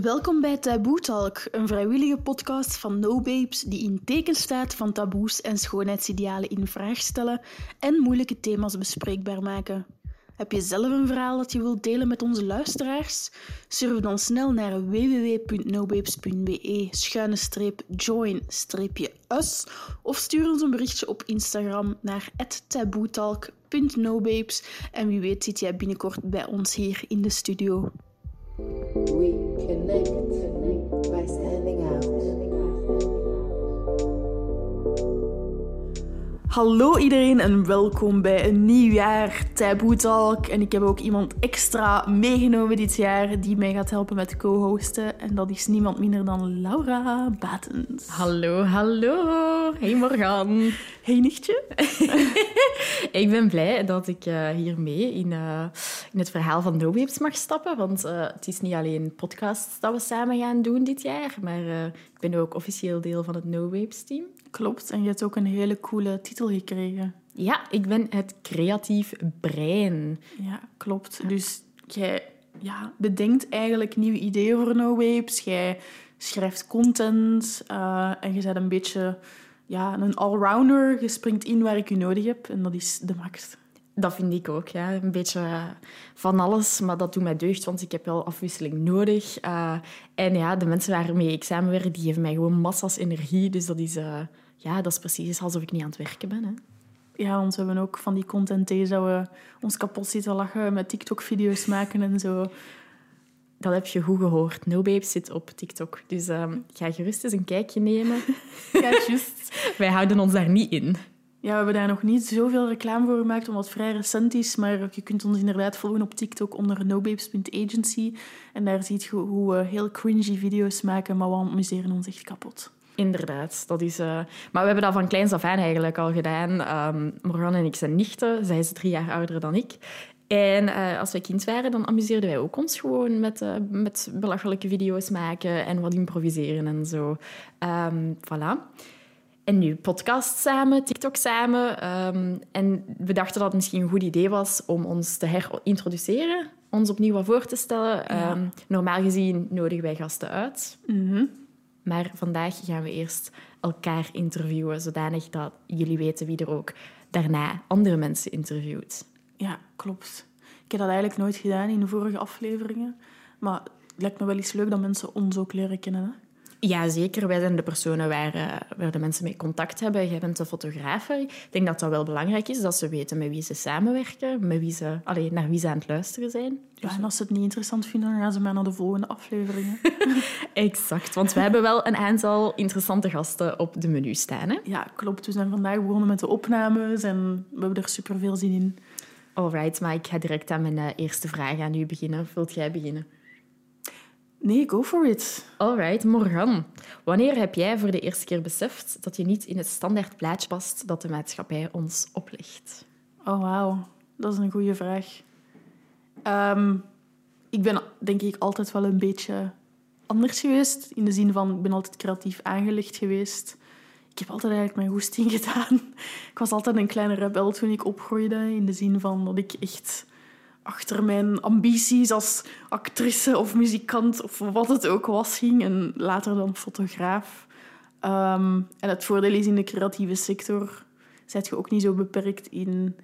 Welkom bij Taboe Talk, een vrijwillige podcast van No Babes die in teken staat van taboes en schoonheidsidealen in vraag stellen en moeilijke thema's bespreekbaar maken. Heb je zelf een verhaal dat je wilt delen met onze luisteraars? Surf dan snel naar www.nobabes.be schuine streep join streepje us of stuur ons een berichtje op Instagram naar taboetalk.nobabes en wie weet zit jij binnenkort bij ons hier in de studio. We connect by standing out. Hallo iedereen en welkom bij een nieuw jaar Taboe Talk. En ik heb ook iemand extra meegenomen dit jaar die mij gaat helpen met co-hosten. En dat is niemand minder dan Laura Batens. Hallo, hallo. Hey Morgan. Hey nichtje. ik ben blij dat ik uh, hier mee in, uh, in het verhaal van No Babes mag stappen. Want uh, het is niet alleen podcasts dat we samen gaan doen dit jaar, maar ik ben ook officieel deel van het No Babes team. Klopt, en je hebt ook een hele coole titel gekregen. Ja, ik ben het creatief brein. Ja, klopt. Dus jij ja, bedenkt eigenlijk nieuwe ideeën voor No Babes. Jij schrijft content en je bent een beetje ja, een allrounder. Je springt in waar ik je nodig heb en dat is de max. Dat vind ik ook. Ja. Een beetje van alles, maar dat doet mij deugd, want ik heb wel afwisseling nodig. Uh, en ja, de mensen waarmee ik samenwerk, die geven mij gewoon massa's energie. Dus dat is, uh, ja, dat is precies alsof ik niet aan het werken ben. Hè. Ja, want we hebben ook van die content days dat we ons kapot zitten lachen met TikTok-video's maken en zo. Dat heb je goed gehoord. No Babe zit op TikTok. Dus um, ga gerust eens een kijkje nemen. ja, juist. Wij houden ons daar niet in. Ja, we hebben daar nog niet zoveel reclame voor gemaakt, omdat het vrij recent is. Maar je kunt ons inderdaad volgen op TikTok onder nobabes.agency. En daar zie je hoe we heel cringy video's maken, maar we amuseren ons echt kapot. Inderdaad, dat is... Uh... Maar we hebben dat van kleins af aan eigenlijk al gedaan. Um, Morgan en ik zijn nichten. Zij is drie jaar ouder dan ik. En uh, als wij kind waren, dan amuseerden wij ook ons gewoon met, uh, met belachelijke video's maken en wat improviseren en zo. Um, voilà. En nu podcast samen, TikTok samen. Um, en we dachten dat het misschien een goed idee was om ons te herintroduceren, ons opnieuw wat voor te stellen. Ja. Um, normaal gezien nodigen wij gasten uit. Mm -hmm. Maar vandaag gaan we eerst elkaar interviewen, zodanig dat jullie weten wie er ook daarna andere mensen interviewt. Ja, klopt. Ik heb dat eigenlijk nooit gedaan in de vorige afleveringen. Maar het lijkt me wel eens leuk dat mensen ons ook leren kennen. Hè? Ja, zeker. Wij zijn de personen waar, uh, waar de mensen mee contact hebben. Jij bent de fotograaf. Ik denk dat dat wel belangrijk is, dat ze weten met wie ze samenwerken, met wie ze, allee, naar wie ze aan het luisteren zijn. Ja, en als ze het niet interessant vinden, dan gaan ze maar naar de volgende afleveringen. exact, want we hebben wel een aantal interessante gasten op de menu staan. Hè? Ja, klopt. We zijn vandaag begonnen met de opnames en we hebben er super veel zin in. Alright, maar ik ga direct aan mijn uh, eerste vraag aan u beginnen. Wilt jij beginnen? Nee, go for it. Alright, Morgan. Wanneer heb jij voor de eerste keer beseft dat je niet in het standaard plaatje past dat de maatschappij ons oplegt? Oh, wauw. Dat is een goede vraag. Um, ik ben denk ik altijd wel een beetje anders geweest. In de zin van, ik ben altijd creatief aangelegd geweest. Ik heb altijd eigenlijk mijn goesting gedaan. Ik was altijd een kleine rebel toen ik opgroeide. In de zin van dat ik echt achter mijn ambities als actrice of muzikant of wat het ook was ging. En later dan fotograaf. Um, en het voordeel is in de creatieve sector zit je ook niet zo beperkt in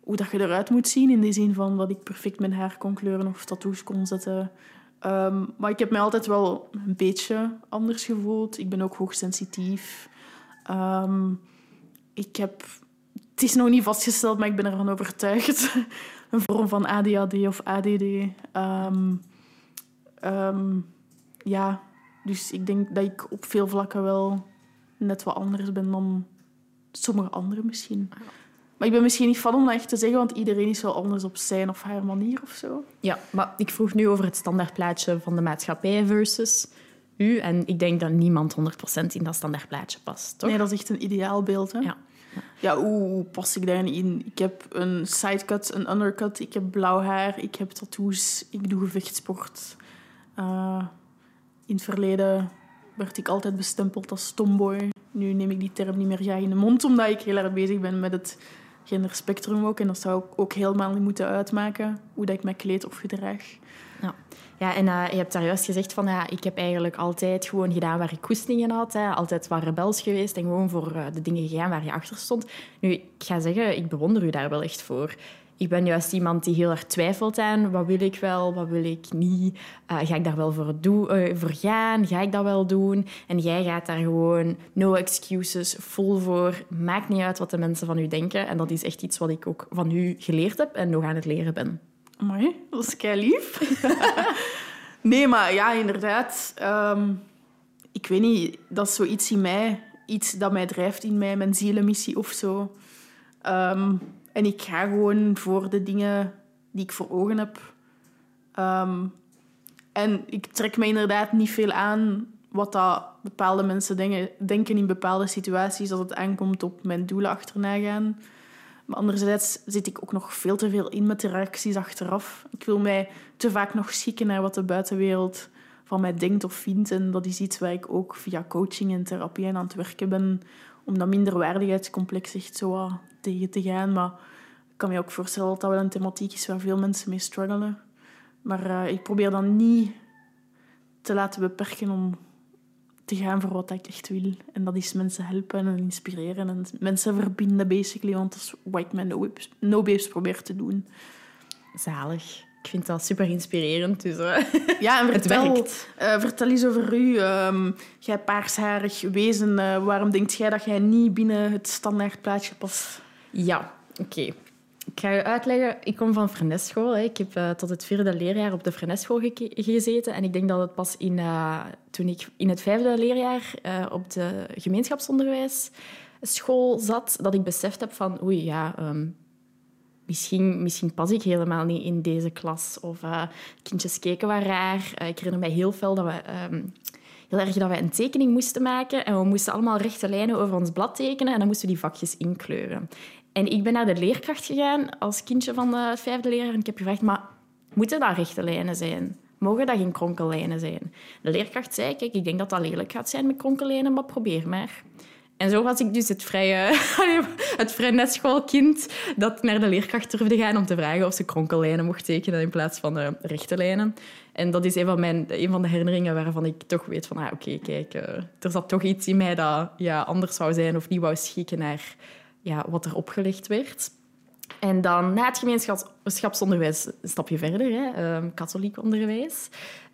hoe dat je eruit moet zien. In de zin van dat ik perfect mijn haar kon kleuren of tattoos kon zetten. Um, maar ik heb mij altijd wel een beetje anders gevoeld. Ik ben ook hoogsensitief. Um, ik heb... Het is nog niet vastgesteld, maar ik ben ervan overtuigd een vorm van ADHD of ADD. Um, um, ja, dus ik denk dat ik op veel vlakken wel net wat anders ben dan sommige anderen misschien. Maar ik ben misschien niet van om dat echt te zeggen, want iedereen is wel anders op zijn of haar manier of zo. Ja, maar ik vroeg nu over het standaardplaatje van de maatschappij versus u. En ik denk dat niemand 100% in dat standaardplaatje past, toch? Nee, dat is echt een ideaalbeeld, hè? Ja. Ja, hoe pas ik daarin in? Ik heb een sidecut, een undercut, ik heb blauw haar, ik heb tattoos, ik doe gevechtsport. Uh, in het verleden werd ik altijd bestempeld als tomboy. Nu neem ik die term niet meer graag in de mond, omdat ik heel erg bezig ben met het genderspectrum ook. En dat zou ook helemaal niet moeten uitmaken, hoe dat ik me kleed of gedraag. Ja. Ja, en eh, je hebt daar juist gezegd van ja, ik heb eigenlijk altijd gewoon gedaan waar ik koestingen had. Altijd wat rebels geweest en gewoon voor eh, de dingen gegaan waar je achter stond. Nu, ik ga zeggen, ik bewonder u daar wel echt voor. Ik ben juist iemand die heel erg twijfelt aan wat wil ik wel, wat wil ik niet. Eh, ga ik daar wel voor, doen, voor gaan? Ga ik dat wel doen? En jij gaat daar gewoon no excuses, vol voor. Maakt niet uit wat de mensen van u denken. En dat is echt iets wat ik ook van u geleerd heb en nog aan het leren ben. Amai, dat is kei lief. nee, maar ja, inderdaad. ehm, ik weet niet, dat is zoiets in mij. Iets dat mij drijft in mij, mijn zielenmissie of zo. Ehm, en ik ga gewoon voor de dingen die ik voor ogen heb. Ehm, en ik trek me inderdaad niet veel aan wat bepaalde mensen denken, denken in bepaalde situaties als het aankomt op mijn doelen achterna gaan. Maar anderzijds zit ik ook nog veel te veel in met de reacties achteraf. Ik wil mij te vaak nog schikken naar wat de buitenwereld van mij denkt of vindt. En dat is iets waar ik ook via coaching en therapie aan het werken ben. Om dat minderwaardigheidscomplex echt zo tegen te gaan. Maar ik kan me ook voorstellen dat dat wel een thematiek is waar veel mensen mee struggelen. Maar eh, ik probeer dan niet te laten beperken om te gaan voor wat ik echt wil. En dat is mensen helpen en inspireren en mensen verbinden, basically. Want dat is wat ik met No Babes, no Babes probeer te doen. Zalig. Ik vind dat super inspirerend. Dus, eh, Ja, en Het vertel, werkt. eh, vertel eens over u. Ehm, jij paarsharig wezen, eh, waarom denkt jij dat jij niet binnen het standaardplaatje past? Ja, oké. Ik ga je uitleggen. Ik kom van Frenesschool. Ik heb eh, tot het vierde leerjaar op de Frenesschool gezeten. En ik denk dat het pas in, eh, toen ik in het vijfde leerjaar eh, op de gemeenschapsonderwijsschool zat, dat ik beseft heb van oei, ja, ehm, misschien, misschien pas ik helemaal niet in deze klas. Of kindjes keken wat raar. Ik herinner mij heel veel dat we... ehm, heel erg dat wij een tekening moesten maken en we moesten allemaal rechte lijnen over ons blad tekenen en dan moesten we die vakjes inkleuren. En ik ben naar de leerkracht gegaan als kindje van de vijfde leraar en ik heb gevraagd, maar moeten dat rechte lijnen zijn? Mogen dat geen kronkellijnen zijn? De leerkracht zei, kijk, ik denk dat dat lelijk gaat zijn met kronkellijnen, maar probeer maar. En zo was ik dus het vrije, het vrije netschoolkind dat naar de leerkracht durfde gaan om te vragen of ze kronkellijnen mocht tekenen in plaats van eh, rechte lijnen. En dat is een van, mijn, een van de herinneringen waarvan ik toch weet van, ah, oké, kijk, eh, er zat toch iets in mij dat ja, anders zou zijn of niet wou schikken naar ja, wat er opgelegd werd. En dan na het gemeenschapsonderwijs een stapje verder, hè, ehm, katholiek onderwijs.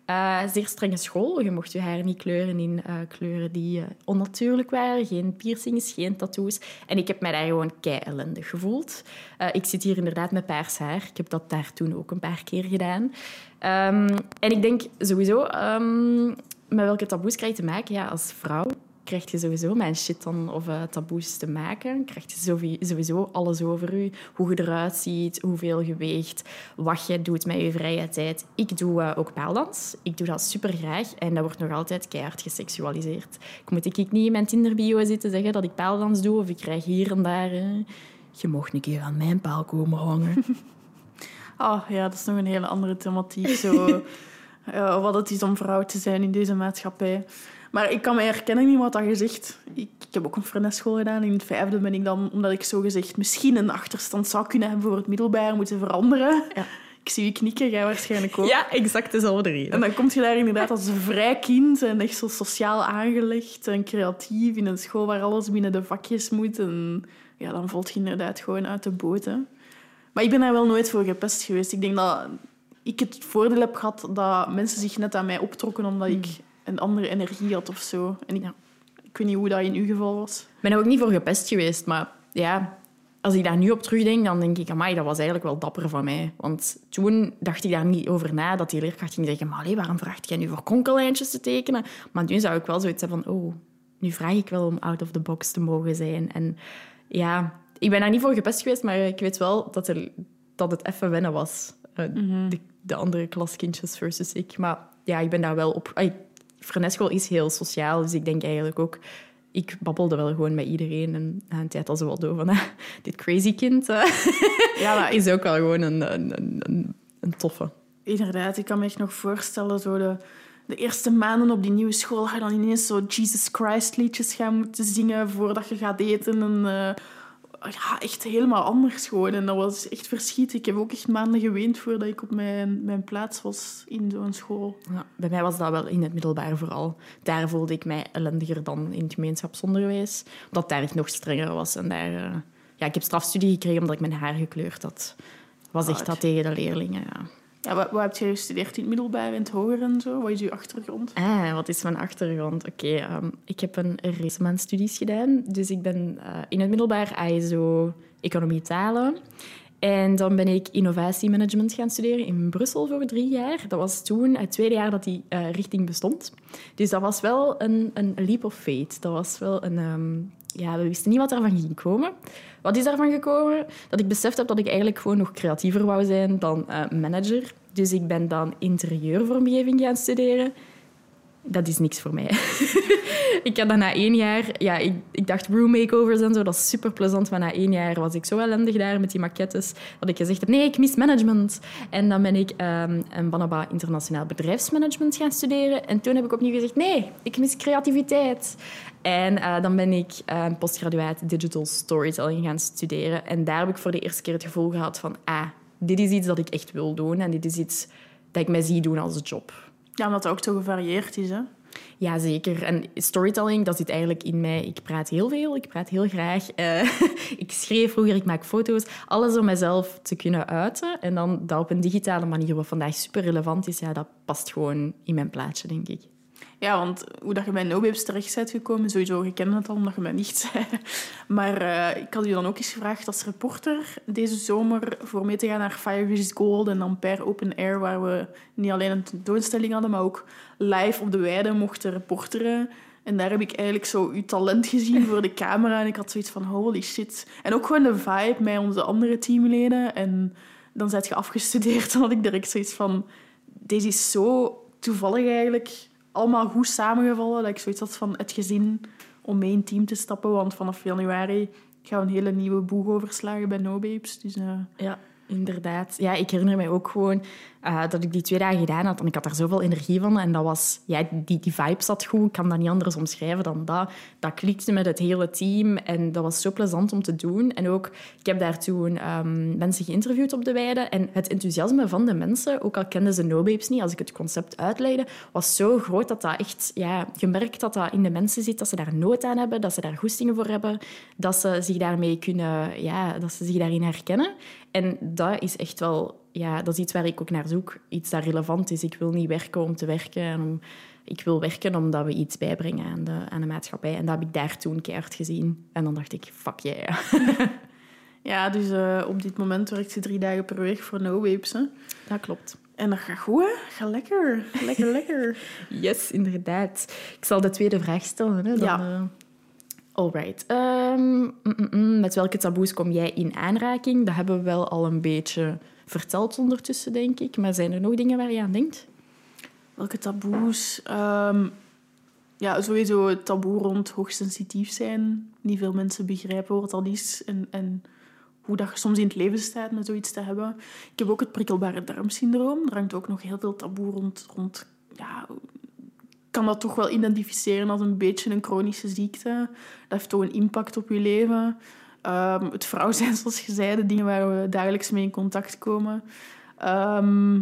Eh, zeer strenge school. Je mocht je haar niet kleuren in eh, kleuren die eh, onnatuurlijk waren. Geen piercings, geen tattoos. En ik heb mij daar gewoon kei ellendig gevoeld. Ik zit hier inderdaad met paars haar. Ik heb dat daar toen ook een paar keer gedaan. Ehm, en ik denk sowieso, ehm, met welke taboes krijg je te maken? Ja, als vrouw krijg je sowieso mijn shit dan of eh, taboes te maken. Krijg je sowie- sowieso alles over u. Hoe je eruit ziet, hoeveel je weegt, wat je doet met je vrije tijd. Ik doe eh, ook paaldans. Ik doe dat super graag en dat wordt nog altijd keihard geseksualiseerd. Ik moet ik niet in mijn Tinder-bio zitten zeggen dat ik paaldans doe of ik krijg hier en daar... eh, je mocht een keer aan mijn paal komen hangen. Oh ja, dat is nog een hele andere thematiek. Zo, eh, wat het is om vrouw te zijn in deze maatschappij. Maar ik kan me herkennen in wat dat je zegt. Ik, ik heb ook een frenesschool gedaan. In het vijfde ben ik dan, omdat ik zo gezegd misschien een achterstand zou kunnen hebben voor het middelbaar, moeten veranderen. Ja. Ik zie je knikken, jij waarschijnlijk ook. Ja, exact dezelfde reden. En dan kom je daar inderdaad als vrij kind en echt zo sociaal aangelegd en creatief in een school waar alles binnen de vakjes moet. En ja, dan valt je inderdaad gewoon uit de boot. Hè. Maar ik ben daar wel nooit voor gepest geweest. Ik denk dat ik het voordeel heb gehad dat mensen zich net aan mij optrokken omdat ik een andere energie had of zo. En ik, Ja. ik weet niet hoe dat in uw geval was. Ik ben er ook niet voor gepest geweest, maar ja, als ik daar nu op terugdenk, dan denk ik, amai, dat was eigenlijk wel dapper van mij. Want toen dacht ik daar niet over na, dat die leerkracht ging zeggen, maar allee, waarom vraagt jij nu voor konkellijntjes te tekenen? Maar nu zou ik wel zoiets hebben van, oh, nu vraag ik wel om out of the box te mogen zijn. En ja, ik ben daar niet voor gepest geweest, maar ik weet wel dat, er, dat het even wennen was. Eh, de, de andere klaskindjes versus ik. Maar ja, ik ben daar wel op... Frenesschool is heel sociaal, dus ik denk eigenlijk ook... Ik babbelde wel gewoon met iedereen en na een tijd al zo wel door van... dit crazy kind eh, Ja, maar is ook wel gewoon een, een, een, een, een toffe. Inderdaad, ik kan me echt nog voorstellen, zo de, de eerste maanden op die nieuwe school ga je dan ineens zo Jesus Christ liedjes gaan moeten zingen voordat je gaat eten. En, eh, ja, echt helemaal anders gewoon. En dat was echt verschiet. Ik heb ook echt maanden geweend voordat ik op mijn, mijn plaats was in zo'n school. Ja, bij mij was dat wel in het middelbaar vooral. Daar voelde ik mij ellendiger dan in het gemeenschapsonderwijs. Omdat daar echt nog strenger was. En daar, eh, ja, ik heb strafstudie gekregen omdat ik mijn haar gekleurd had. was echt dat tegen de leerlingen, ja. Ja, wat, heb je gestudeerd in het middelbaar en het hoger en zo? Wat is je achtergrond? Ah, wat is mijn achtergrond? Oké, ehm, ik heb een studies gedaan. Dus ik ben eh, in het middelbaar ISO economie talen. En dan ben ik innovatiemanagement gaan studeren in Brussel voor drie jaar. Dat was toen het tweede jaar dat die eh, richting bestond. Dus dat was wel een, een leap of faith. Dat was wel een... ehm, ja, we wisten niet wat daarvan ging komen. Wat is daarvan gekomen? Dat ik beseft heb dat ik eigenlijk gewoon nog creatiever wou zijn dan eh, manager. Dus ik ben dan interieurvormgeving gaan studeren. Dat is niks voor mij. ik had dan na één jaar... Ja, ik, ik dacht room makeovers en zo, dat is super plezant. Maar na één jaar was ik zo ellendig daar met die maquettes dat ik gezegd heb, nee, ik mis management. En dan ben ik ehm een Banaba Internationaal Bedrijfsmanagement gaan studeren. En toen heb ik opnieuw gezegd, nee, ik mis creativiteit. En eh, dan ben ik uh, postgraduaat Digital Storytelling gaan studeren. En daar heb ik voor de eerste keer het gevoel gehad van, ah, dit is iets dat ik echt wil doen. En dit is iets dat ik mij zie doen als job. Ja, omdat het ook zo gevarieerd is, hè? Ja, zeker. En storytelling, dat zit eigenlijk in mij. Ik praat heel veel, ik praat heel graag. Eh, ik schreef vroeger, ik maak foto's. Alles om mezelf te kunnen uiten. En dan dat op een digitale manier, wat vandaag super relevant is, ja, dat past gewoon in mijn plaatje, denk ik. Ja, want hoe dat je bij NoBabes terecht bent gekomen, sowieso, je kende het al omdat je mij niet zei. Maar eh, ik had je dan ook eens gevraagd als reporter deze zomer voor mee te gaan naar Fire is Gold en per open air, waar we niet alleen een tentoonstelling hadden, maar ook live op de weide mochten reporteren. En daar heb ik eigenlijk zo uw talent gezien voor de camera. En ik had zoiets van, holy shit. En ook gewoon de vibe met onze andere teamleden. En dan zet je afgestudeerd. Dan had ik direct zoiets van, deze is zo toevallig eigenlijk allemaal goed samengevallen. Dat ik zoiets had van het gezin om mee in team te stappen. Want vanaf januari gaan we een hele nieuwe boeg overslagen bij No Babes. Dus eh, Ja, inderdaad. Ja, ik herinner mij ook gewoon eh, dat ik die twee dagen gedaan had. En ik had daar zoveel energie van. En dat was... Ja, die, die vibe zat goed. Ik kan dat niet anders omschrijven dan dat. Dat klikte met het hele team. En dat was zo plezant om te doen. En ook, ik heb daar toen ehm, mensen geïnterviewd op de weide. En het enthousiasme van de mensen, ook al kenden ze No Babes niet, als ik het concept uitlegde, was zo groot dat dat echt... Ja, je merkt dat dat in de mensen zit, dat ze daar nood aan hebben, dat ze daar goestingen voor hebben, dat ze zich daarmee kunnen... Ja, dat ze zich daarin herkennen. En dat is echt wel... Ja, dat is iets waar ik ook naar zoek. Iets dat relevant is. Ik wil niet werken om te werken. En om, ik wil werken omdat we iets bijbrengen aan de, aan de maatschappij. En dat heb ik daar toen keihard gezien. En dan dacht ik, fuck yeah. ja, dus eh, op dit moment werkt ze drie dagen per week voor No. Hè. Dat klopt. En dat gaat goed, hè? Ga lekker. Lekker, lekker. Yes, inderdaad. Ik zal de tweede vraag stellen. Hè, dan, Ja. Alright. Mm. met welke taboes kom jij in aanraking? Dat hebben we wel al een beetje verteld ondertussen, denk ik. Maar zijn er nog dingen waar je aan denkt? Welke taboes? Ehm, ja, sowieso het taboe rond hoogsensitief zijn. Niet veel mensen begrijpen wat dat is en, en hoe dat je soms in het leven staat met zoiets te hebben. Ik heb ook het prikkelbare darmsyndroom. Daar hangt ook nog heel veel taboe rond. rond ja, kan dat toch wel identificeren als een beetje een chronische ziekte. Dat heeft toch een impact op je leven. Ehm, het vrouw zijn, zoals je zei, de dingen waar we dagelijks mee in contact komen. Ehm,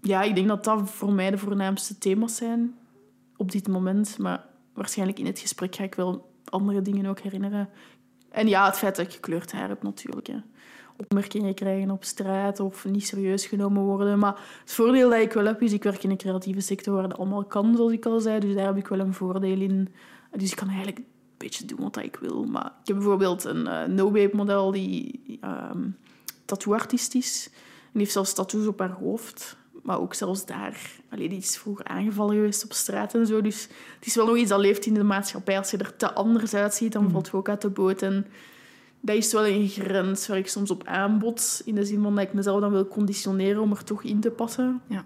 ja, ik denk dat dat voor mij de voornaamste thema's zijn op dit moment. Maar waarschijnlijk in het gesprek ga ik wel andere dingen ook herinneren. En ja, het feit dat ik gekleurd haar heb natuurlijk. Hè. Opmerkingen krijgen op straat of niet serieus genomen worden. Maar het voordeel dat ik wel heb, is ik werk in een creatieve sector waar dat allemaal kan, zoals ik al zei. Dus daar heb ik wel een voordeel in. Dus ik kan eigenlijk een beetje doen wat ik wil. Maar ik heb bijvoorbeeld een uh, no-babe-model die ehm tattooartiest is. En die heeft zelfs tattoos op haar hoofd. Maar ook zelfs daar. Allee, die is vroeger aangevallen geweest op straat en zo. Dus het is wel nog iets dat leeft in de maatschappij. Als je er te anders uitziet, dan valt je ook uit de boot. En dat is wel een grens waar ik soms op aanbod. In de zin van dat ik mezelf dan wil conditioneren om er toch in te passen. Ja.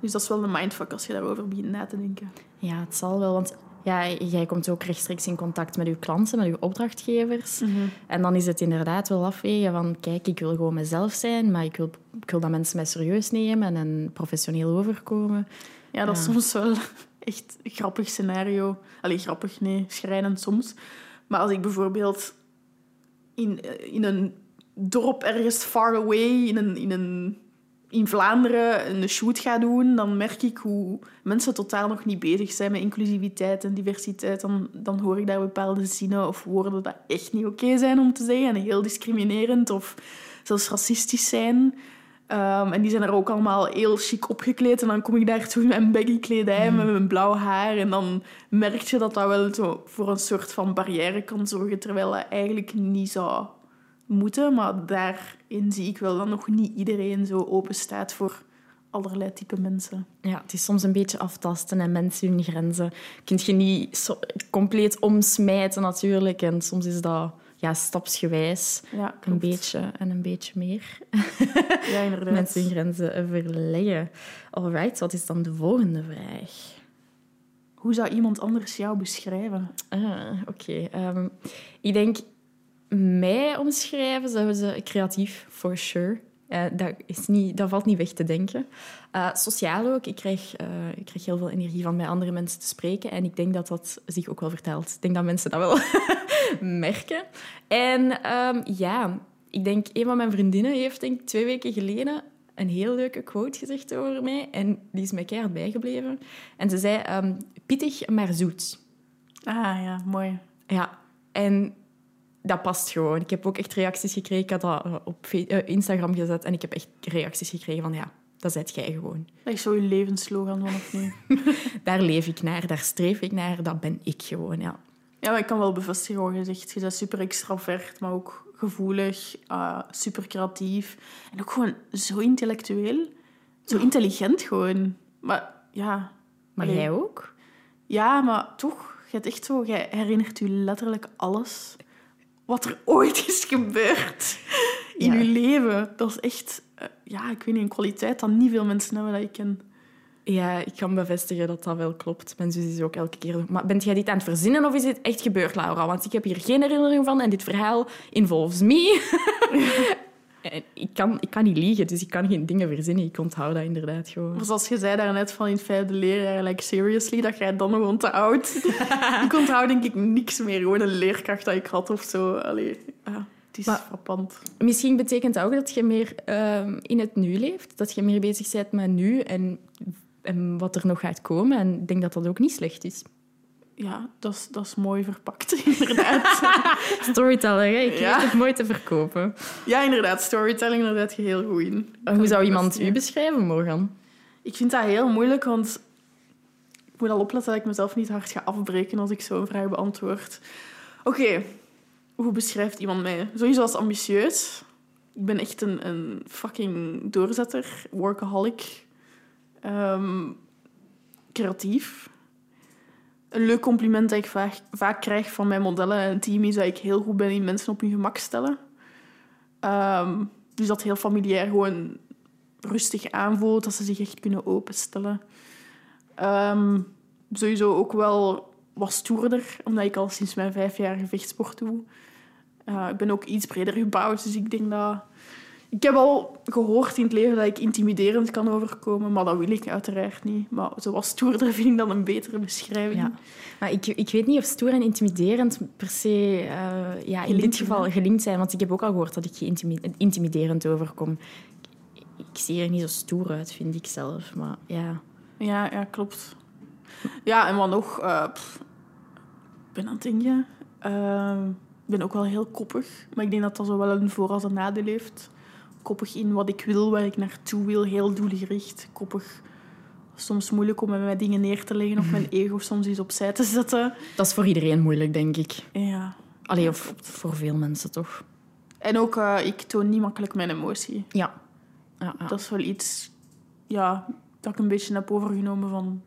Dus dat is wel een mindfuck als je daarover begint na te denken. Ja, het zal wel. Want ja, jij komt ook rechtstreeks in contact met je klanten, met je opdrachtgevers. En dan is het inderdaad wel afwegen van... Kijk, ik wil gewoon mezelf zijn, maar ik wil, ik wil dat mensen mij serieus nemen en professioneel overkomen. Ja, dat is soms wel echt een grappig scenario. Allee, grappig, nee, schrijnend soms. Maar als ik bijvoorbeeld in, eh, in een dorp ergens far away, in, een, in, een, in Vlaanderen, een shoot ga doen, dan merk ik hoe mensen totaal nog niet bezig zijn met inclusiviteit en diversiteit. Dan, dan hoor ik daar bepaalde zinnen of woorden dat echt niet oké zijn om te zeggen en heel discriminerend of zelfs racistisch zijn. Ehm, en die zijn er ook allemaal heel chic opgekleed. En dan kom ik daar toe in mijn baggy kledij met mijn blauw haar. En dan merk je dat dat wel zo voor een soort van barrière kan zorgen. Terwijl dat eigenlijk niet zou moeten. Maar daarin zie ik wel dat nog niet iedereen zo open staat voor allerlei type mensen. Ja, het is soms een beetje aftasten en mensen hun grenzen. Kun je niet zo compleet omsmijten natuurlijk. En soms is dat ja, stapsgewijs Ja, een beetje en een beetje meer. Ja, inderdaad. Mensen hun grenzen verleggen. Alright, wat is dan de volgende vraag? Hoe zou iemand anders jou beschrijven? Ah, oké. Ehm, ik denk, mij omschrijven zouden ze creatief, for sure. Eh, dat, is niet, dat valt niet weg te denken. Eh, sociaal ook. Ik krijg, eh, ik krijg heel veel energie van bij andere mensen te spreken. En ik denk dat dat zich ook wel vertelt. Ik denk dat mensen dat wel merken. En ehm, ja, ik denk, een van mijn vriendinnen heeft denk ik, twee weken geleden een heel leuke quote gezegd over mij. En die is mij keihard bijgebleven. En ze zei, ehm, pittig, maar zoet. Ah ja, mooi. Ja, en dat past gewoon. Ik heb ook echt reacties gekregen. Ik had dat eh, op eh, Instagram gezet en ik heb echt reacties gekregen van ja, dat zijt jij gewoon. Dat is zo je levensslogan vanaf nu. Daar leef ik naar, daar streef ik naar, dat ben ik gewoon, ja. Ja, maar ik kan wel bevestigen wat je zegt. Je bent super extravert, maar ook gevoelig, eh, super creatief. En ook gewoon zo intellectueel. Zo intelligent gewoon. Maar ja... Maar Allee. jij ook? Ja, maar toch, je hebt echt zo... Jij herinnert je letterlijk alles wat er ooit is gebeurd in Ja. je leven. Dat is echt... eh, ja, ik weet niet, een kwaliteit dat niet veel mensen hebben dat ik ken. Ja, ik kan bevestigen dat dat wel klopt. Mijn zus is ook elke keer... Maar bent jij dit aan het verzinnen of is dit echt gebeurd, Laura? Want ik heb hier geen herinnering van en dit verhaal involves me. En ik, kan, ik kan niet liegen, dus ik kan geen dingen verzinnen. Ik onthoud dat inderdaad gewoon. Maar zoals je zei daarnet van in het vijfde leerjaar, like seriously, dat jij dan nog onthoudt. ik onthoud denk ik niks meer. Gewoon een leerkracht dat ik had of zo. Allee, ja, het is Maar- frappant. Misschien betekent dat ook dat je meer ehm, in het nu leeft. Dat je meer bezig bent met nu en, en wat er nog gaat komen. En ik denk dat dat ook niet slecht is. Ja, dat is, dat is mooi verpakt, inderdaad. Storyteller, hè? ik Ja. weet het mooi te verkopen. ja, inderdaad. Storytelling, je heel goed in. En hoe zou iemand u beschrijven, Morgan? Ik vind dat heel moeilijk, want ik moet al opletten dat ik mezelf niet hard ga afbreken als ik zo'n vraag beantwoord. Oké, hoe beschrijft iemand mij? Sowieso als ambitieus. Ik ben echt een, een fucking doorzetter, workaholic, Ehm, creatief. Een leuk compliment dat ik vaak, vaak krijg van mijn modellen en team is dat ik heel goed ben in mensen op hun gemak stellen. Ehm, dus dat heel familiair gewoon rustig aanvoelt, dat ze zich echt kunnen openstellen. Ehm, sowieso ook wel wat stoerder, omdat ik al sinds mijn vijfjarige vechtsport doe. Eh, ik ben ook iets breder gebouwd, dus ik denk dat... Ik heb al gehoord in het leven dat ik intimiderend kan overkomen, maar dat wil ik uiteraard niet. Maar zoals stoerder vind ik dan een betere beschrijving. Ja. Maar ik, ik weet niet of stoer en intimiderend per se eh, ja, in Gelinkt dit geval gelinkt zijn. Want ik heb ook al gehoord dat ik intimiderend overkom. Ik, ik zie er niet zo stoer uit, vind ik zelf. Maar ja... Ja, ja, klopt. Ja, en wat nog? Eh, ik ben aan het denken. Ehm, ik ben ook wel heel koppig. Maar ik denk dat dat zo wel een voor- als een nadeel heeft. Koppig in wat ik wil, waar ik naartoe wil. Heel doelgericht. Koppig. Soms moeilijk om met mij dingen neer te leggen of mijn ego soms eens opzij te zetten. Dat is voor iedereen moeilijk, denk ik. Ja. Allee, of voor veel mensen toch? En ook, eh, ik toon niet makkelijk mijn emotie. Ja. ja, ja. Dat is wel iets ja, dat ik een beetje heb overgenomen van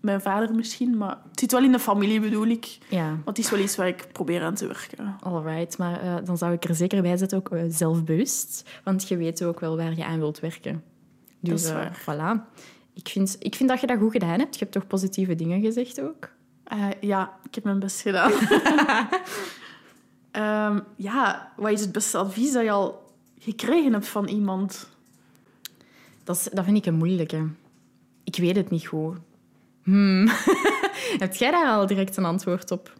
mijn vader misschien. Maar het zit wel in de familie, bedoel ik. ja. Want het is wel iets waar ik probeer aan te werken. Alright, maar eh, dan zou ik er zeker bij zetten ook eh, zelfbewust. Want je weet ook wel waar je aan wilt werken. Dus is eh, waar. voilà. Ik vind, ik vind dat je dat goed gedaan hebt. Je hebt toch positieve dingen gezegd ook? Ja, ik heb mijn best gedaan. Ehm, ja, wat is het beste advies dat je al gekregen hebt van iemand? Dat, is, dat vind ik een moeilijke. Ik weet het niet goed. Hmm. Heb jij daar al direct een antwoord op?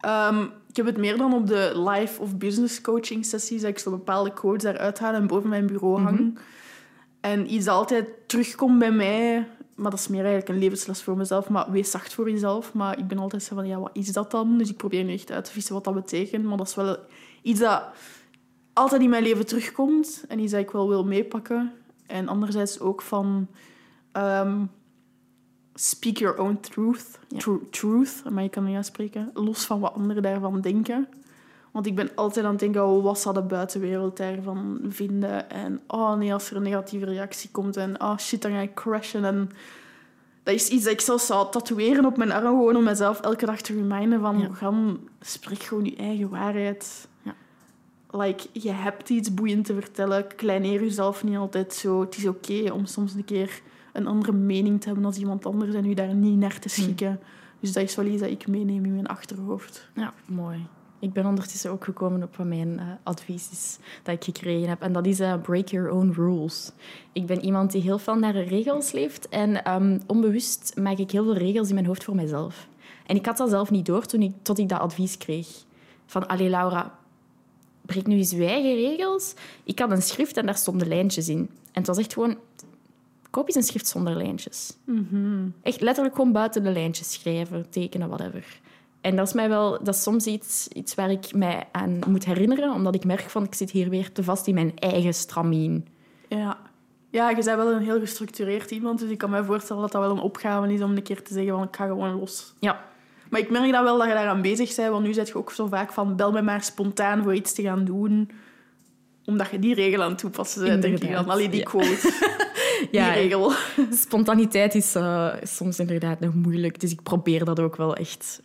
Ehm, ik heb het meer dan op de life of business coaching sessies, dat ik zo bepaalde quotes daaruit haal en boven mijn bureau hang. En iets dat altijd terugkomt bij mij, maar dat is meer eigenlijk een levensles voor mezelf, maar wees zacht voor jezelf. Maar ik ben altijd zo van, ja, wat is dat dan? Dus ik probeer nu echt uit te vissen wat dat betekent, maar dat is wel iets dat altijd in mijn leven terugkomt en iets dat ik wel wil meepakken. En anderzijds ook van... ehm, speak your own truth. Tru- truth, maar je kan niet uitspreken. Los van wat anderen daarvan denken. Want ik ben altijd aan het denken, oh, wat zal de buitenwereld daarvan vinden? En oh nee, als er een negatieve reactie komt en oh shit, dan ga ik crashen. En dat is iets dat ik zelfs zou tatoeëren op mijn arm, gewoon om mezelf elke dag te reminden van, Ja. Morgan, spreek gewoon je eigen waarheid. Ja. Like, je hebt iets boeiend te vertellen. Kleineer jezelf niet altijd zo. Het is oké om soms een keer een andere mening te hebben als iemand anders en je daar niet naar te schikken. Dus dat is wel iets dat ik meeneem in mijn achterhoofd. Ja, mooi. Ik ben ondertussen ook gekomen op wat mijn eh, advies dat ik gekregen heb. En dat is eh, break your own rules. Ik ben iemand die heel veel naar regels leeft. En ehm, onbewust maak ik heel veel regels in mijn hoofd voor mezelf. En ik had dat zelf niet door toen ik, tot ik dat advies kreeg. Van, allee Laura, breek nu eens je eigen regels. Ik had een schrift en daar stonden lijntjes in. En het was echt gewoon... Koop eens een schrift zonder lijntjes. Echt letterlijk gewoon buiten de lijntjes schrijven, tekenen, whatever. En dat is mij wel, dat is soms iets, iets waar ik mij aan moet herinneren, omdat ik merk van ik zit hier weer te vast in mijn eigen stramien. Ja. Ja, je bent wel een heel gestructureerd iemand, dus ik kan me voorstellen dat dat wel een opgave is om een keer te zeggen van ik ga gewoon los. Ja, Maar ik merk dan wel dat je daaraan bezig bent, want nu zit je ook zo vaak van bel me maar spontaan voor iets te gaan doen, omdat je die regel aan het toepassen bent, denk ik dan. Allee, die ja. die Ja, regel. spontaniteit is eh, soms inderdaad nog moeilijk, dus ik probeer dat ook wel echt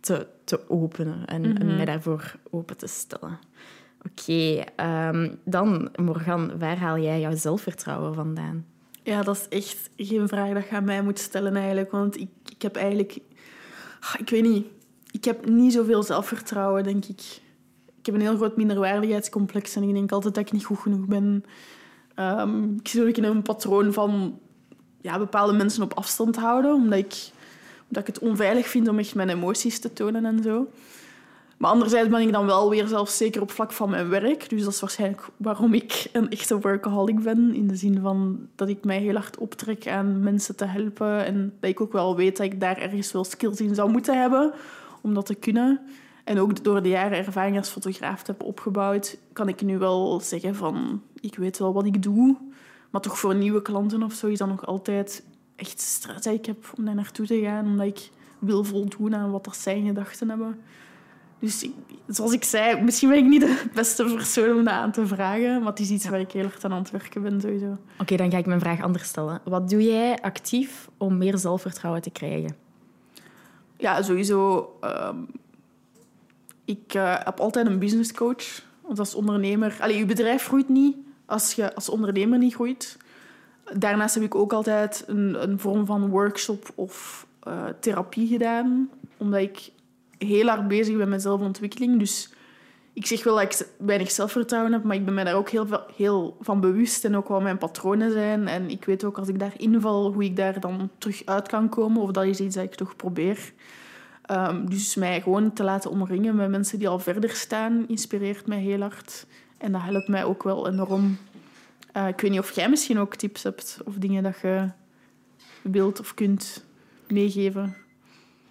te, te openen en, en mij daarvoor open te stellen. Oké, ehm, dan Morgan, waar haal jij jouw zelfvertrouwen vandaan? Ja, dat is echt geen vraag dat je aan mij moet stellen eigenlijk. Want ik, ik heb eigenlijk... Ah, Ik weet niet. Ik heb niet zoveel zelfvertrouwen, denk ik. Ik heb een heel groot minderwaardigheidscomplex en ik denk altijd dat ik niet goed genoeg ben. Ehm, ik zit ook in een patroon van ja, bepaalde mensen op afstand houden, omdat ik, omdat ik het onveilig vind om echt mijn emoties te tonen en zo. Maar anderzijds ben ik dan wel weer zelfzeker op vlak van mijn werk. Dus dat is waarschijnlijk waarom ik een echte workaholic ben. In de zin van dat ik mij heel hard optrek aan mensen te helpen. En dat ik ook wel weet dat ik daar ergens wel skills in zou moeten hebben om dat te kunnen. En ook door de jaren ervaring als fotograaf te hebben opgebouwd, kan ik nu wel zeggen van... Ik weet wel wat ik doe. Maar toch voor nieuwe klanten of zo is dat nog altijd echt stress ik heb om daar naartoe te gaan. Omdat ik wil voldoen aan wat dat zij in gedachten hebben. Dus ik- zoals ik zei, misschien ben ik niet de beste persoon om dat aan te vragen. Maar het is iets waar ik heel hard aan aan het werken ben, sowieso. Oké, dan ga ik mijn vraag anders stellen. Wat doe jij actief om meer zelfvertrouwen te krijgen? Ja, sowieso. ehm, ik eh, heb altijd een business coach. Want als ondernemer... Allee, je bedrijf groeit niet als je als ondernemer niet groeit. Daarnaast heb ik ook altijd een, een vorm van workshop of eh, therapie gedaan. Omdat ik heel hard bezig ben met zelfontwikkeling. Dus ik zeg wel dat ik weinig zelfvertrouwen heb, maar ik ben me daar ook heel, heel van bewust en ook wat mijn patronen zijn. En ik weet ook als ik daar inval, hoe ik daar dan terug uit kan komen. Of dat is iets dat ik toch probeer. Ehm, dus mij gewoon te laten omringen met mensen die al verder staan, inspireert mij heel hard. En dat helpt mij ook wel enorm. Eh, ik weet niet of jij misschien ook tips hebt of dingen dat je wilt of kunt meegeven.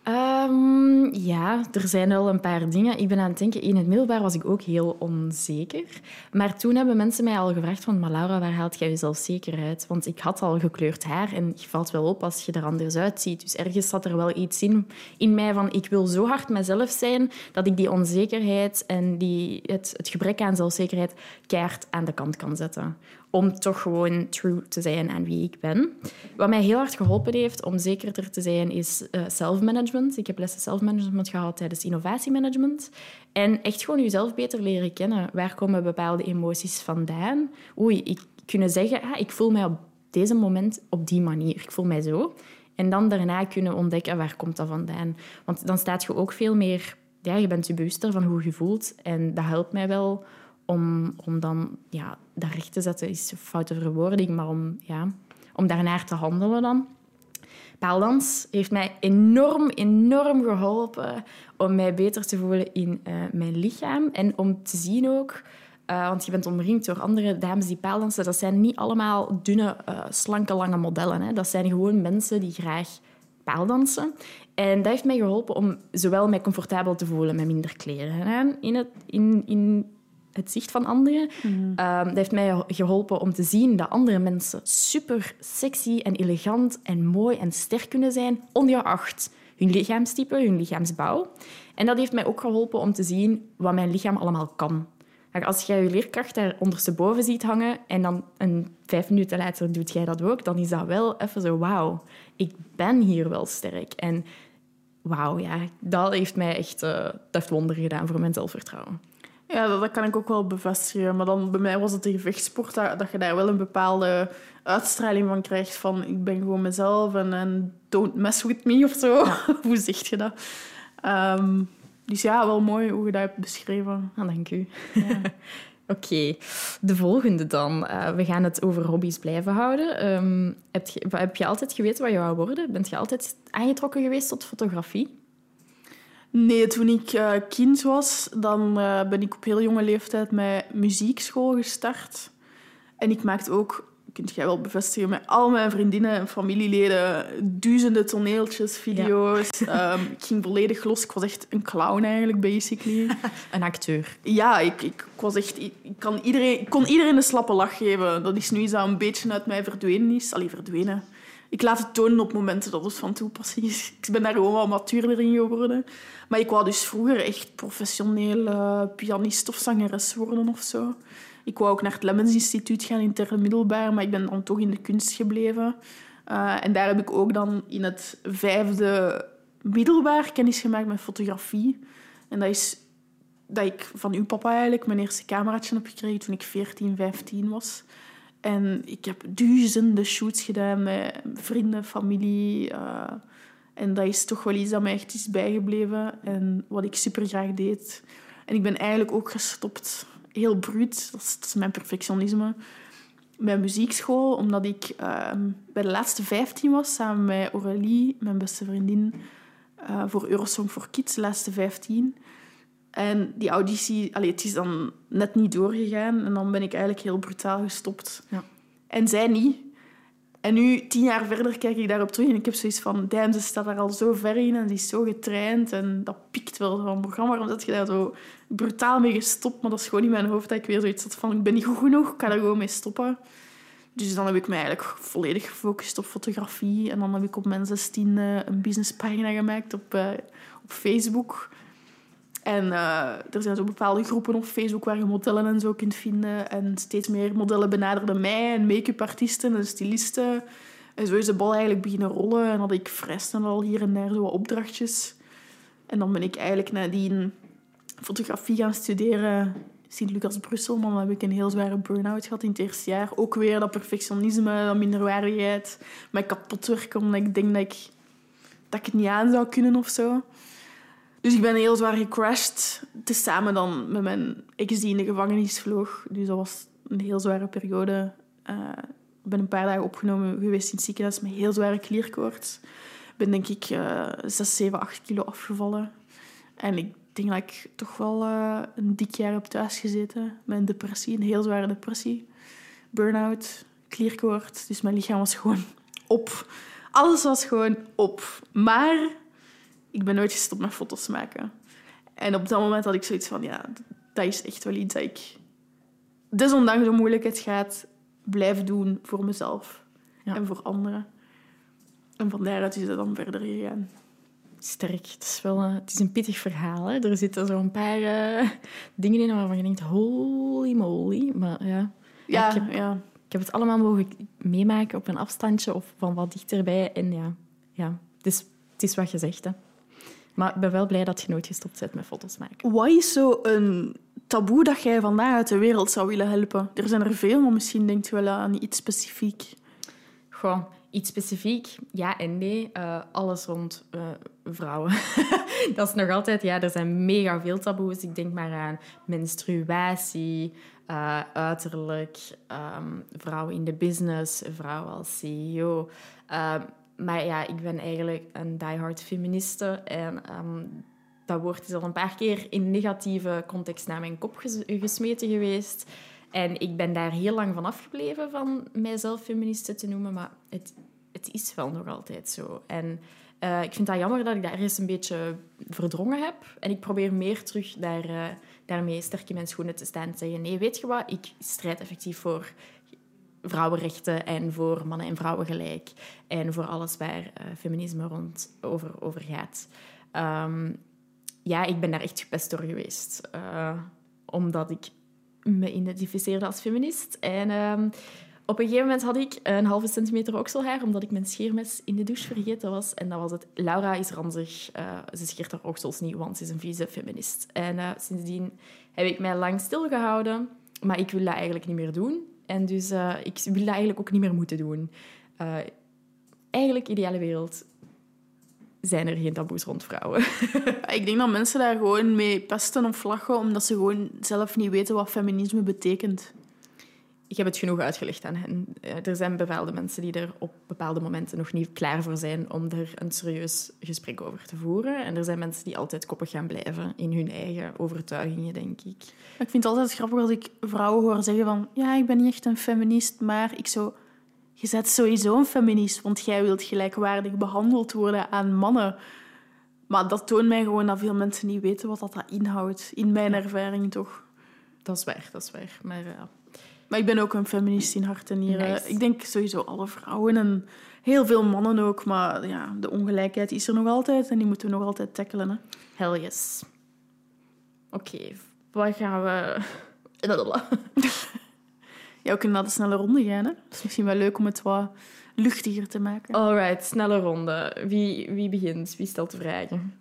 Ehm, ja, er zijn wel een paar dingen. Ik ben aan het denken, in het middelbaar was ik ook heel onzeker. Maar toen hebben mensen mij al gevraagd van, maar Laura, waar haalt jij jezelf zeker uit? Want ik had al gekleurd haar en je valt wel op als je er anders uitziet. Dus ergens zat er wel iets in, in mij van, ik wil zo hard mezelf zijn dat ik die onzekerheid en die, het, het gebrek aan zelfzekerheid keihard aan de kant kan zetten. Om toch gewoon true te zijn aan wie ik ben. Wat mij heel hard geholpen heeft om zekerder te zijn, is eh self-management. Ik heb lessen self-management gehad tijdens innovatiemanagement. En echt gewoon jezelf beter leren kennen. Waar komen bepaalde emoties vandaan? Oei, ik kunnen zeggen, ah, ik voel mij op deze moment op die manier. Ik voel mij zo. En dan daarna kunnen ontdekken, waar komt dat vandaan? Want dan staat je ook veel meer... Ja, je bent je bewuster van hoe je voelt. En dat helpt mij wel om, om dan ja, dat recht te zetten. Is een foute verwoording, maar om, ja, om daarnaar te handelen dan. paaldans heeft mij enorm, enorm geholpen om mij beter te voelen in eh, mijn lichaam. En om te zien ook... eh, want je bent omringd door andere dames die paaldansen. Dat zijn niet allemaal dunne, eh, slanke, lange modellen. Hè. Dat zijn gewoon mensen die graag paaldansen. En dat heeft mij geholpen om zowel mij comfortabel te voelen met minder kleren aan in het, in, in het zicht van anderen. Ehm, dat heeft mij geholpen om te zien dat andere mensen super sexy en elegant en mooi en sterk kunnen zijn, ongeacht hun lichaamstype, hun lichaamsbouw. En dat heeft mij ook geholpen om te zien wat mijn lichaam allemaal kan. Als jij je leerkracht daar ondersteboven ziet hangen en dan een vijf minuten later doet jij dat ook, dan is dat wel even zo, wauw, ik ben hier wel sterk. En wauw, ja, dat heeft mij echt eh, dat heeft wonderen gedaan voor mijn zelfvertrouwen. Ja, dat, dat kan ik ook wel bevestigen. Maar dan bij mij was het de gevechtsport dat, dat je daar wel een bepaalde uitstraling van krijgt. Van ik ben gewoon mezelf en, en don't mess with me of zo. hoe zeg je dat? Ehm, dus ja, wel mooi hoe je dat hebt beschreven. Ah, dank u. Ja. Oké, de volgende dan. Eh, we gaan het over hobby's blijven houden. Ehm, heb, je, heb je altijd geweten wat je wou worden? Bent je altijd aangetrokken geweest tot fotografie? Nee, toen ik eh, kind was, dan eh, ben ik op heel jonge leeftijd met muziekschool gestart. En ik maakte ook, kunt jij wel bevestigen, met al mijn vriendinnen en familieleden duizenden toneeltjes, video's. Ehm, ik ging volledig los. Ik was echt een clown eigenlijk, basically. Een acteur. Ja, ik, ik, ik was echt... Ik, ik kan iedereen, ik kon iedereen een slappe lach geven. Dat is nu iets dat een beetje uit mij verdwenen is. Allee, verdwenen. Ik laat het tonen op momenten dat het van toepassing is. Ik ben daar gewoon wat matuurder in geworden. Maar ik wou dus vroeger echt professioneel pianist of zangeres worden of zo. Ik wou ook naar het Lemmens Instituut gaan in middelbaar, maar ik ben dan toch in de kunst gebleven. Eh, en daar heb ik ook dan in het vijfde middelbaar kennis gemaakt met fotografie. En dat is dat ik van uw papa eigenlijk mijn eerste cameraatje heb gekregen toen ik 14, 15 was. En ik heb duizenden shoots gedaan met vrienden, familie. eh, en dat is toch wel iets dat mij echt is bijgebleven en wat ik super graag deed. En ik ben eigenlijk ook gestopt, heel bruut, dat is, mijn perfectionisme, met muziekschool, omdat ik ehm, bij de laatste 15 was, samen met Aurélie, mijn beste vriendin, eh, voor Eurosong for Kids, de laatste 15. En die auditie, allee, het is dan net niet doorgegaan. En dan ben ik eigenlijk heel brutaal gestopt. Ja. En zij niet. En nu, tien jaar verder, kijk ik daarop terug en ik heb zoiets van... Damn, ze staat daar al zo ver in en ze is zo getraind. En dat piekt wel van het programma. Waarom zet je daar zo brutaal mee gestopt? Maar dat is gewoon in mijn hoofd dat ik weer zoiets had van... Ik ben niet goed genoeg, ik kan er gewoon mee stoppen. Dus dan heb ik me eigenlijk volledig gefocust op fotografie. En dan heb ik op mijn 16 een businesspagina gemaakt op, eh, op Facebook... En eh, er zijn zo bepaalde groepen op Facebook waar je modellen en zo kunt vinden. En steeds meer modellen benaderden mij en make-up artiesten en stylisten. En zo is de bal eigenlijk beginnen rollen. En had ik vrij snel al hier en daar zo wat opdrachtjes. En dan ben ik eigenlijk nadien fotografie gaan studeren. Sint-Lucas Brussel, maar dan heb ik een heel zware burn-out gehad in het eerste jaar. Ook weer dat perfectionisme, dat minderwaardigheid. Mij kapot werken omdat ik denk dat ik, dat ik het niet aan zou kunnen of zo. Dus ik ben heel zwaar gecrashed. Tezamen dan met mijn ex die in de gevangenis vloog. Dus dat was een heel zware periode. Eh, ik ben een paar dagen opgenomen geweest in het ziekenhuis met heel zware klierkoorts. Ik ben denk ik eh 6, 7, 8 kilo afgevallen. En ik denk dat ik toch wel eh, een dik jaar heb thuis gezeten. Met een depressie, een heel zware depressie. Burn-out, klierkoorts. Dus mijn lichaam was gewoon op. Alles was gewoon op. Maar ik ben nooit gestopt met foto's maken. En op dat moment had ik zoiets van, ja, dat is echt wel iets dat ik, desondanks hoe moeilijk het gaat, blijf doen voor mezelf Ja. en voor anderen. En van daaruit is het dan verder gegaan. Sterk. Het is, wel, eh, het is een pittig verhaal. Hè? Er zitten zo'n paar eh, dingen in waarvan je denkt, holy moly. Maar ja, Ja, ik heb- ja. ik heb het allemaal mogen meemaken op een afstandje of van wat dichterbij. En ja, ja het, is, het is wat je zegt. Hè. Maar ik ben wel blij dat je nooit gestopt bent met foto's maken. Wat is zo een taboe dat jij vandaag uit de wereld zou willen helpen? Er zijn er veel, maar misschien denkt je wel aan iets specifiek. Goh, iets specifiek? Ja en nee. Eh, alles rond eh, vrouwen. dat is nog altijd... Ja, er zijn mega veel taboes. Ik denk maar aan menstruatie, eh, uiterlijk, ehm, vrouwen in de business, vrouwen als CEO. Maar ja, ik ben eigenlijk een diehard feministe. En ehm, dat woord is al een paar keer in negatieve context naar mijn kop ges- gesmeten geweest. En ik ben daar heel lang van afgebleven van mijzelf feministe te noemen. Maar het, het is wel nog altijd zo. En eh, ik vind dat jammer dat ik daar eens een beetje verdrongen heb. En ik probeer meer terug daar, eh, daarmee sterk in mijn schoenen te staan. En te zeggen, nee, weet je wat? Ik strijd effectief voor vrouwenrechten en voor mannen- en vrouwen gelijk. En voor alles waar eh, feminisme rond over, over gaat. Ehm, ja, ik ben daar echt gepest door geweest. eh, omdat ik me identificeerde als feminist. En ehm, op een gegeven moment had ik een halve centimeter okselhaar, omdat ik mijn scheermes in de douche vergeten was. En dat was het. Laura is ranzig. eh, ze scheert haar oksels niet, want ze is een vieze feminist. En sindsdien heb ik mij lang stilgehouden. Maar ik wil dat eigenlijk niet meer doen. En dus eh, ik wil dat eigenlijk ook niet meer moeten doen. Eh, eigenlijk, ideale wereld, zijn er geen taboes rond vrouwen. Ik denk dat mensen daar gewoon mee pesten of lachen, omdat ze gewoon zelf niet weten wat feminisme betekent. Ik heb het genoeg uitgelegd aan hen. Eh, Er zijn bepaalde mensen die er op bepaalde momenten nog niet klaar voor zijn om er een serieus gesprek over te voeren. En er zijn mensen die altijd koppig gaan blijven in hun eigen overtuigingen, denk ik. Ik vind het altijd grappig als ik vrouwen hoor zeggen van... Ja, ik ben niet echt een feminist, maar ik zo... Je bent sowieso een feminist, want jij wilt gelijkwaardig behandeld worden aan mannen. Maar dat toont mij gewoon dat veel mensen niet weten wat dat, inhoudt. In mijn ervaring toch. Dat is waar, dat is waar. Maar eh, Maar ik ben ook een feminist in hart en nieren. Nice. Ik denk sowieso alle vrouwen en heel veel mannen ook. Maar ja, de ongelijkheid is er nog altijd en die moeten we nog altijd tackelen. Hè. hell yes. Oké, wat gaan we... Ja, we kunnen naar de snelle ronde gaan. Hè. Dat is misschien wel leuk om het wat luchtiger te maken. Alright, snelle ronde. Wie, wie begint? Wie stelt de vragen?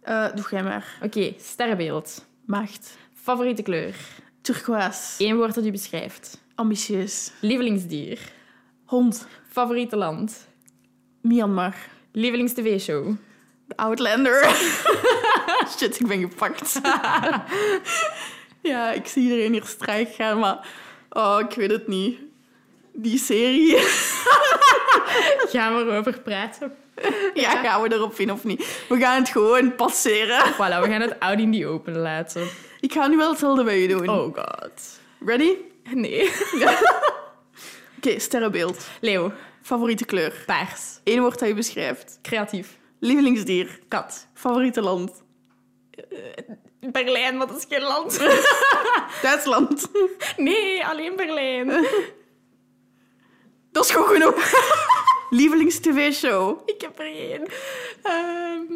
Eh, doe jij maar. Oké, sterrenbeeld. Maagd. Favoriete kleur. Turquoise. Eén woord dat u beschrijft. Ambitieus. Lievelingsdier. Hond. Favoriete land. Myanmar. Lievelings-tv-show. The Outlander. Shit, ik ben gepakt. ja, ik zie iedereen hier strijk gaan, maar... Oh, ik weet het niet. Die serie... Gaan we erover praten? ja, gaan we erop in of niet? We gaan het gewoon passeren. Voilà, we gaan het out in die open laten. Ik ga nu wel hetzelfde bij je doen. Oh god. Ready? Nee. Oké, sterrenbeeld. Leeuw. Favoriete kleur. Paars. Eén woord dat je beschrijft. Creatief. Lievelingsdier. Kat. Favoriete land. Berlijn, wat is geen land? Duitsland. Nee, alleen Berlijn. Dat is goed genoeg. Lievelings-tv-show. Ik heb er één. Ehm,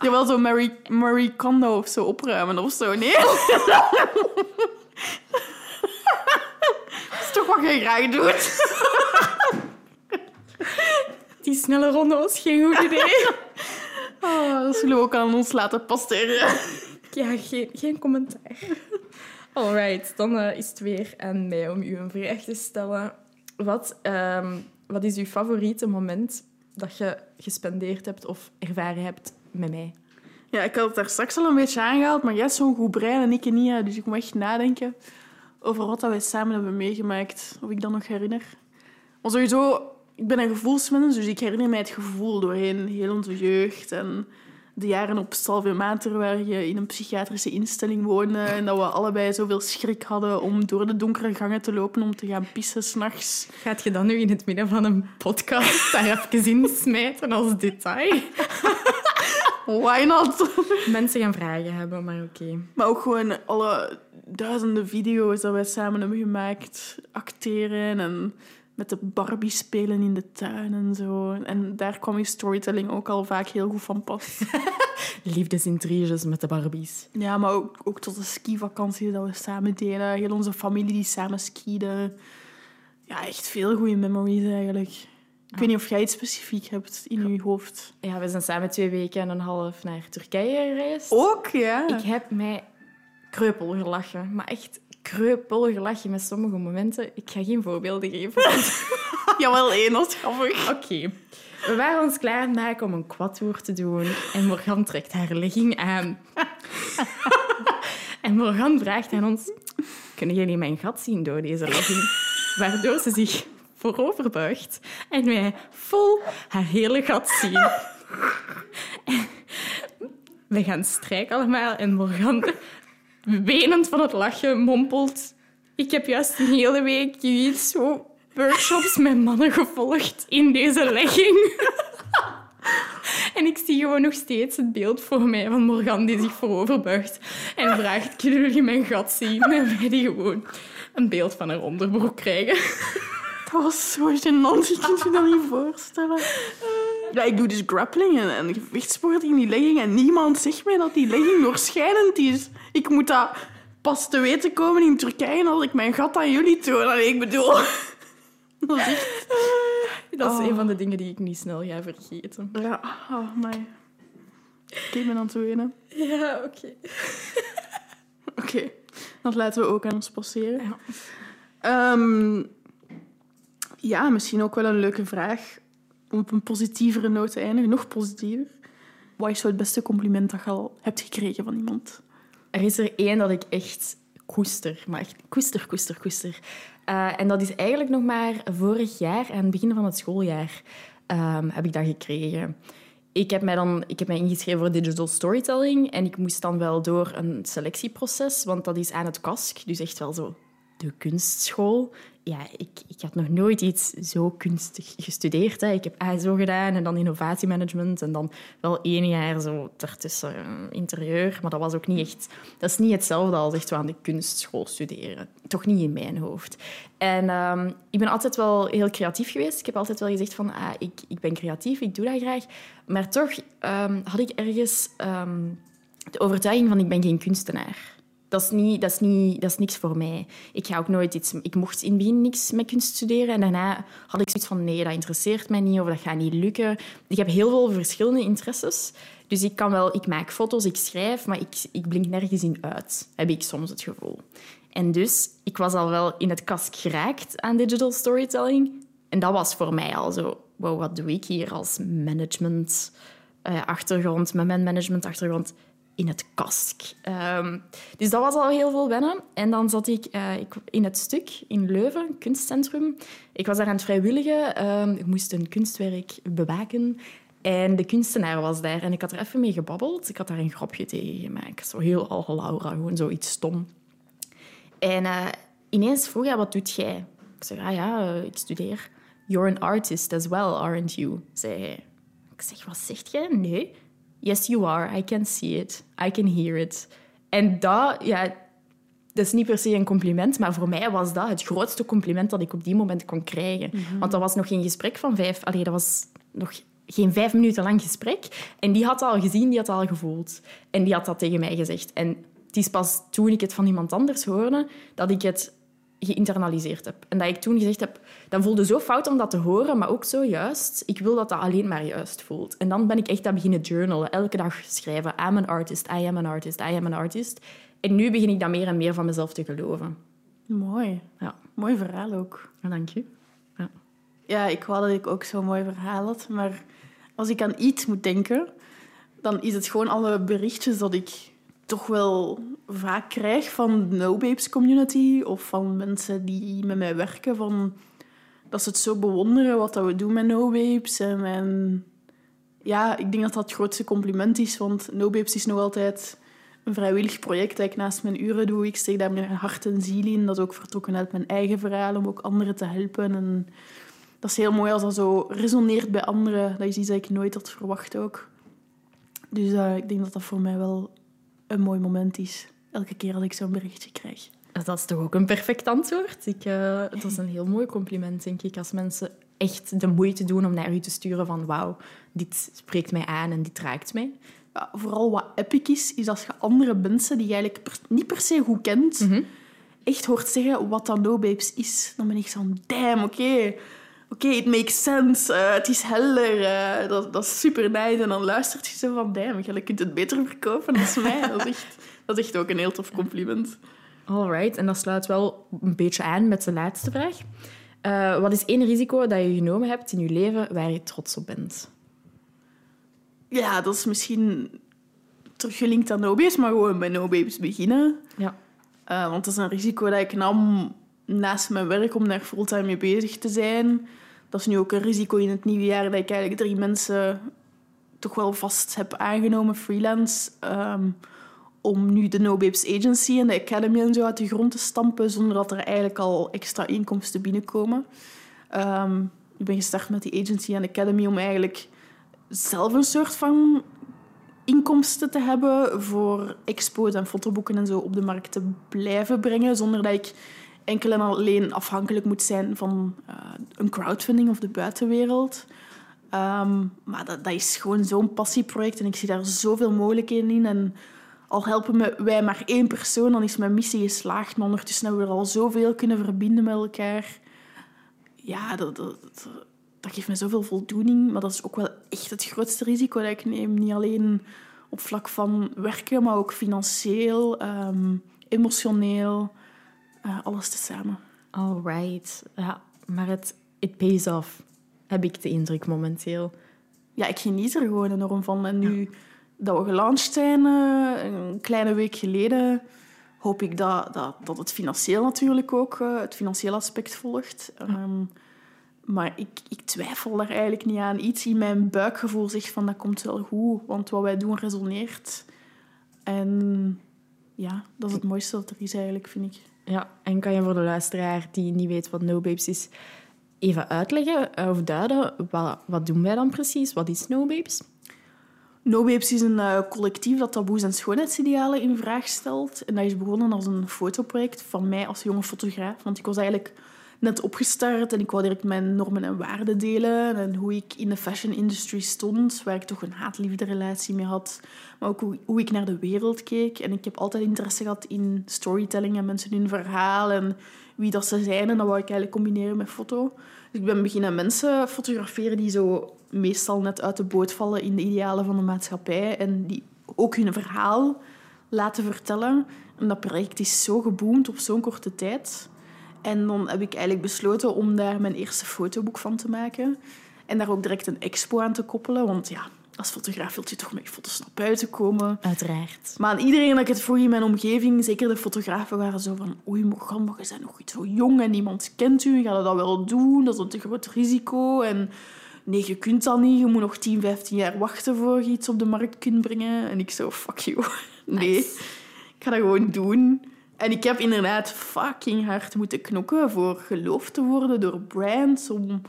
Je wil zo Marie, Marie Kondo of zo opruimen of zo, nee? Dat is toch wat je graag doet? die snelle ronde was geen goed idee. Oh, dat zullen we ook aan ons laten passeren. Ja, geen, geen commentaar. Alright, dan eh, is het weer aan mij om u een vraag te stellen. Wat, ehm, wat is uw favoriete moment dat je gespendeerd hebt of ervaren hebt met mij? Ja, ik had het daar straks al een beetje aangehaald, maar jij hebt zo'n goed brein en ik niet. hè, Dus ik moet echt nadenken over wat dat wij samen hebben meegemaakt. Of ik dat nog herinner. Maar sowieso, ik ben een gevoelsmens, dus ik herinner mij het gevoel doorheen heel onze jeugd. En de jaren op Salvemater, waar je in een psychiatrische instelling woonde. En dat we allebei zoveel schrik hadden om door de donkere gangen te lopen om te gaan pissen s'nachts. Gaat je dan nu in het midden van een podcast daar even in smijten als detail? Why not? Mensen gaan vragen hebben, maar oké. Maar ook gewoon alle duizenden video's dat wij samen hebben gemaakt. Acteren en met de Barbie spelen in de tuin en zo. En daar kwam je storytelling ook al vaak heel goed van pas. Liefdesintriges met de Barbies. Ja, maar ook, ook tot de skivakantie dat we samen deden. Heel onze familie die samen skiede. Ja, echt veel goede memories eigenlijk. Ik weet niet of jij iets specifiek hebt in je hoofd. Ja, we zijn samen twee weken en een half naar Turkije gereisd. Ook, ja. Ik heb mij kreupel gelachen. Maar echt kreupel gelachen met sommige momenten. Ik ga geen voorbeelden geven. Jawel, één, is grappig. Oké. We waren ons klaar aan het maken om een quadtour te doen. En Morgan trekt haar legging aan. en Morgan vraagt aan ons... Kunnen jullie mijn gat zien door deze legging? Waardoor ze zich vooroverbuigt en mij vol haar hele gat zien. We gaan strijken allemaal en Morgan, wenend van het lachen, mompelt... Ik heb juist een hele week zo workshops met mannen gevolgd in deze legging. En ik zie gewoon nog steeds het beeld voor mij van Morgan die zich vooroverbuigt en vraagt, kunnen jullie mijn gat zien? En wij die gewoon een beeld van haar onderbroek krijgen. Dat was zo gênant. Je kunt je dat niet voorstellen. Ja, ik doe dus grappling en, en in die legging en niemand zegt mij dat die legging doorschijnend is. Ik moet dat pas te weten komen in Turkije als ik mijn gat aan jullie toon. Allee, ik bedoel... Dat is echt... Dat is Oh. een van de dingen die ik niet snel ga vergeten. Ja, oh my. Ik ben aan het wenen. Ja, oké. Oké, dat laten we ook aan ons passeren. Ja. Ehm, ja, misschien ook wel een leuke vraag om op een positievere noot te eindigen. Nog positiever. Wat is zo het beste compliment dat je al hebt gekregen van iemand? Er is er één dat ik echt koester, maar echt koester, koester, koester. Eh, en dat is eigenlijk nog maar vorig jaar, aan het begin van het schooljaar, ehm, heb ik dat gekregen. Ik heb, mij dan, ik heb mij ingeschreven voor digital storytelling en ik moest dan wel door een selectieproces, want dat is aan het KASK, dus echt wel zo de kunstschool. Ja, ik, ik had nog nooit iets zo kunstig gestudeerd. Hè. Ik heb ASO gedaan en dan innovatiemanagement en dan wel één jaar zo daartussen eh, interieur. Maar dat was ook niet echt... Dat is niet hetzelfde als echt aan de kunstschool studeren. Toch niet in mijn hoofd. En ehm, ik ben altijd wel heel creatief geweest. Ik heb altijd wel gezegd van, ah, ik, ik ben creatief, ik doe dat graag. Maar toch ehm, had ik ergens ehm, de overtuiging van, ik ben geen kunstenaar. Dat is, niet, dat, is niet, dat is niks voor mij. Ik ga ook nooit iets... Ik mocht in het begin niks met kunst studeren. En daarna had ik zoiets van, nee, dat interesseert mij niet of dat gaat niet lukken. Ik heb heel veel verschillende interesses. Dus ik kan wel... Ik maak foto's, ik schrijf, maar ik, ik blink nergens in uit. Heb ik soms het gevoel. En dus, ik was al wel in het kast geraakt aan digital storytelling. En dat was voor mij al zo... Wow, wat doe ik hier als management... eh, achtergrond, met mijn management achtergrond in het KASK. Ehm, dus dat was al heel veel wennen. En dan zat ik, eh, ik in het stuk in Leuven, kunstcentrum. Ik was daar aan het vrijwilligen. Ehm, ik moest een kunstwerk bewaken. En de kunstenaar was daar. En ik had er even mee gebabbeld. Ik had daar een grapje tegen gemaakt. Zo heel al Laura, gewoon zoiets stom. En eh, ineens vroeg hij, wat doet jij? Ik zeg, ah ja, eh, ik studeer. You're an artist as well, aren't you? Zei hij. Ik zeg, wat zegt jij? Nee. Yes, you are. I can see it. I can hear it. En dat, ja, dat is niet per se een compliment, maar voor mij was dat het grootste compliment dat ik op die moment kon krijgen. Want dat was nog geen gesprek van vijf... Allee, dat was nog geen vijf minuten lang gesprek. En die had dat al gezien, die had dat al gevoeld. En die had dat tegen mij gezegd. En het is pas toen ik het van iemand anders hoorde, dat ik het geïnternaliseerd heb. En dat ik toen gezegd heb, dat voelde zo fout om dat te horen, maar ook zo juist. Ik wil dat dat alleen maar juist voelt. En dan ben ik echt aan beginnen journalen. Elke dag schrijven, I'm an artist, I am an artist, I am an artist. En nu begin ik dat meer en meer van mezelf te geloven. Mooi. Ja, Mooi verhaal ook. dank je. Ja. Ja, ik wou dat ik ook zo'n mooi verhaal had. Maar als ik aan iets moet denken, dan is het gewoon alle berichtjes dat ik toch wel vaak krijg van de No Babes community of van mensen die met mij werken. Van, dat ze het zo bewonderen wat dat we doen met No Babes. En, ja, ik denk dat dat het grootste compliment is, want No Babes is nog altijd een vrijwillig project dat ik naast mijn uren doe. Ik steek daar mijn hart en ziel in. Dat ook vertrokken uit mijn eigen verhaal om ook anderen te helpen. En dat is heel mooi als dat zo resoneert bij anderen. Dat is iets dat ik nooit had verwacht ook. Dus eh, ik denk dat dat voor mij wel een mooi moment is. Elke keer als ik zo'n berichtje krijg. Dat is toch ook een perfect antwoord? Ik, eh, dat is een heel mooi compliment, denk ik, als mensen echt de moeite doen om naar u te sturen van wauw, dit spreekt mij aan en dit raakt mij. Ja, vooral wat epic is, is als je andere mensen die je eigenlijk per- niet per se goed kent, echt hoort zeggen wat dat No Babes is. Dan ben ik zo damn, oké. Oké, it makes sense. eh, het is helder. eh, dat, dat is super nice. En dan luistert je zo van, damn, jij kunt het beter verkopen dan mij. dat, is echt, dat is echt ook een heel tof compliment. Alright, en dat sluit wel een beetje aan met de laatste vraag. Eh, wat is één risico dat je genomen hebt in je leven waar je trots op bent? Ja, dat is misschien teruggelinkt aan No Babes, maar gewoon bij No Babes beginnen. Ja. Want dat is een risico dat ik nam naast mijn werk om daar fulltime mee bezig te zijn. Dat is nu ook een risico in het nieuwe jaar dat ik eigenlijk drie mensen toch wel vast heb aangenomen, freelance. ehm, om nu de No Babes Agency en de Academy en zo uit de grond te stampen, zonder dat er eigenlijk al extra inkomsten binnenkomen. Ehm, ik ben gestart met die agency en academy om eigenlijk zelf een soort van inkomsten te hebben voor expo's en fotoboeken en zo op de markt te blijven brengen, zonder dat ik enkel en alleen afhankelijk moet zijn van eh, een crowdfunding of de buitenwereld. Ehm, maar dat, dat is gewoon zo'n passieproject en ik zie daar zoveel mogelijkheden in. En al helpen me- wij maar één persoon, dan is mijn missie geslaagd. Maar ondertussen hebben we er al zoveel kunnen verbinden met elkaar. Ja, dat, dat, dat, geeft me zoveel voldoening. Maar dat is ook wel echt het grootste risico dat ik neem. Niet alleen op vlak van werken, maar ook financieel, ehm, emotioneel. Eh, alles tezamen. Alright. Ja, maar het it pays off, heb ik de indruk momenteel. ja, ik geniet er gewoon enorm van. En nu dat we gelanceerd zijn, eh, een kleine week geleden, hoop ik dat, dat, dat het financieel natuurlijk ook, eh, het financiële aspect volgt. Ehm, maar ik, ik twijfel daar eigenlijk niet aan. Iets in mijn buikgevoel zegt van dat komt wel goed, want wat wij doen resoneert. En ja, dat is het mooiste dat er is eigenlijk, vind ik. Ja, en kan je voor de luisteraar die niet weet wat No Babes is, even uitleggen of duiden, wat, wat doen wij dan precies? Wat is No Babes? No Babes is een eh, collectief dat taboes en schoonheidsidealen in vraag stelt. En dat is begonnen als een fotoproject van mij als jonge fotograaf. Want ik was eigenlijk net opgestart en ik wou direct mijn normen en waarden delen. En hoe ik in de fashion industry stond, waar ik toch een haat-liefde relatie mee had. Maar ook hoe, hoe ik naar de wereld keek. En ik heb altijd interesse gehad in storytelling en mensen hun verhaal en wie dat ze zijn. En dat wou ik eigenlijk combineren met foto. Dus ik ben beginnen mensen fotograferen die zo meestal net uit de boot vallen in de idealen van de maatschappij. En die ook hun verhaal laten vertellen. En dat project is zo geboomd op zo'n korte tijd. En dan heb ik eigenlijk besloten om daar mijn eerste fotoboek van te maken. En daar ook direct een expo aan te koppelen. Want ja, als fotograaf wil je toch met je foto's naar buiten komen. Uiteraard. Maar aan iedereen dat ik het vroeg in mijn omgeving, zeker de fotografen, waren zo van... Oei, maar je bent nog iets zo jong en niemand kent u. Ga je dat wel doen? Dat is een te groot risico. En nee, je kunt dat niet. Je moet nog 10, 15 jaar wachten voor je iets op de markt kunt brengen. En ik zo, fuck you. Nee, ik ga dat gewoon doen. En ik heb inderdaad fucking hard moeten knokken voor geloofd te worden door brands, om,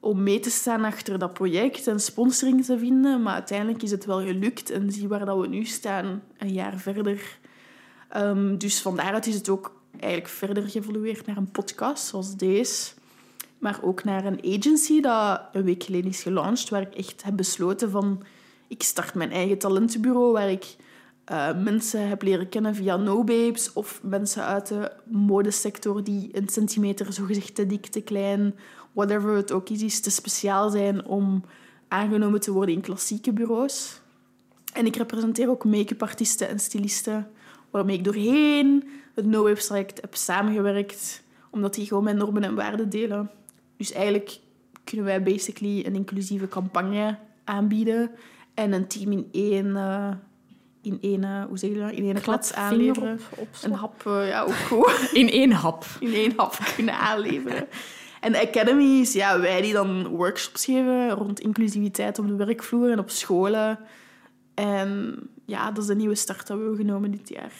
om mee te staan achter dat project en sponsoring te vinden. Maar uiteindelijk is het wel gelukt en zie waar dat we nu staan, een jaar verder. Ehm, dus van daaruit is het ook eigenlijk verder geëvolueerd naar een podcast zoals deze. Maar ook naar een agency dat een week geleden is gelanceerd, waar ik echt heb besloten van... Ik start mijn eigen talentenbureau, waar ik eh, mensen heb leren kennen via No Babes of mensen uit de modesector die een centimeter zogezegd te dik, te klein, whatever het ook is, is te speciaal zijn om aangenomen te worden in klassieke bureaus. En ik representeer ook make-up artiesten en stylisten, waarmee ik doorheen het No Babes traject heb samengewerkt, omdat die gewoon mijn normen en waarden delen. Dus eigenlijk kunnen wij basically een inclusieve campagne aanbieden en een team in één, eh, in één, eh, hoe zeg je dat? In één klats aanleveren. Een hap, eh, ja, ook goed. In één hap. In één hap kunnen aanleveren. En de Academy is ja, wij die dan workshops geven rond inclusiviteit op de werkvloer en op scholen. En ja, dat is de nieuwe start dat we hebben genomen dit jaar.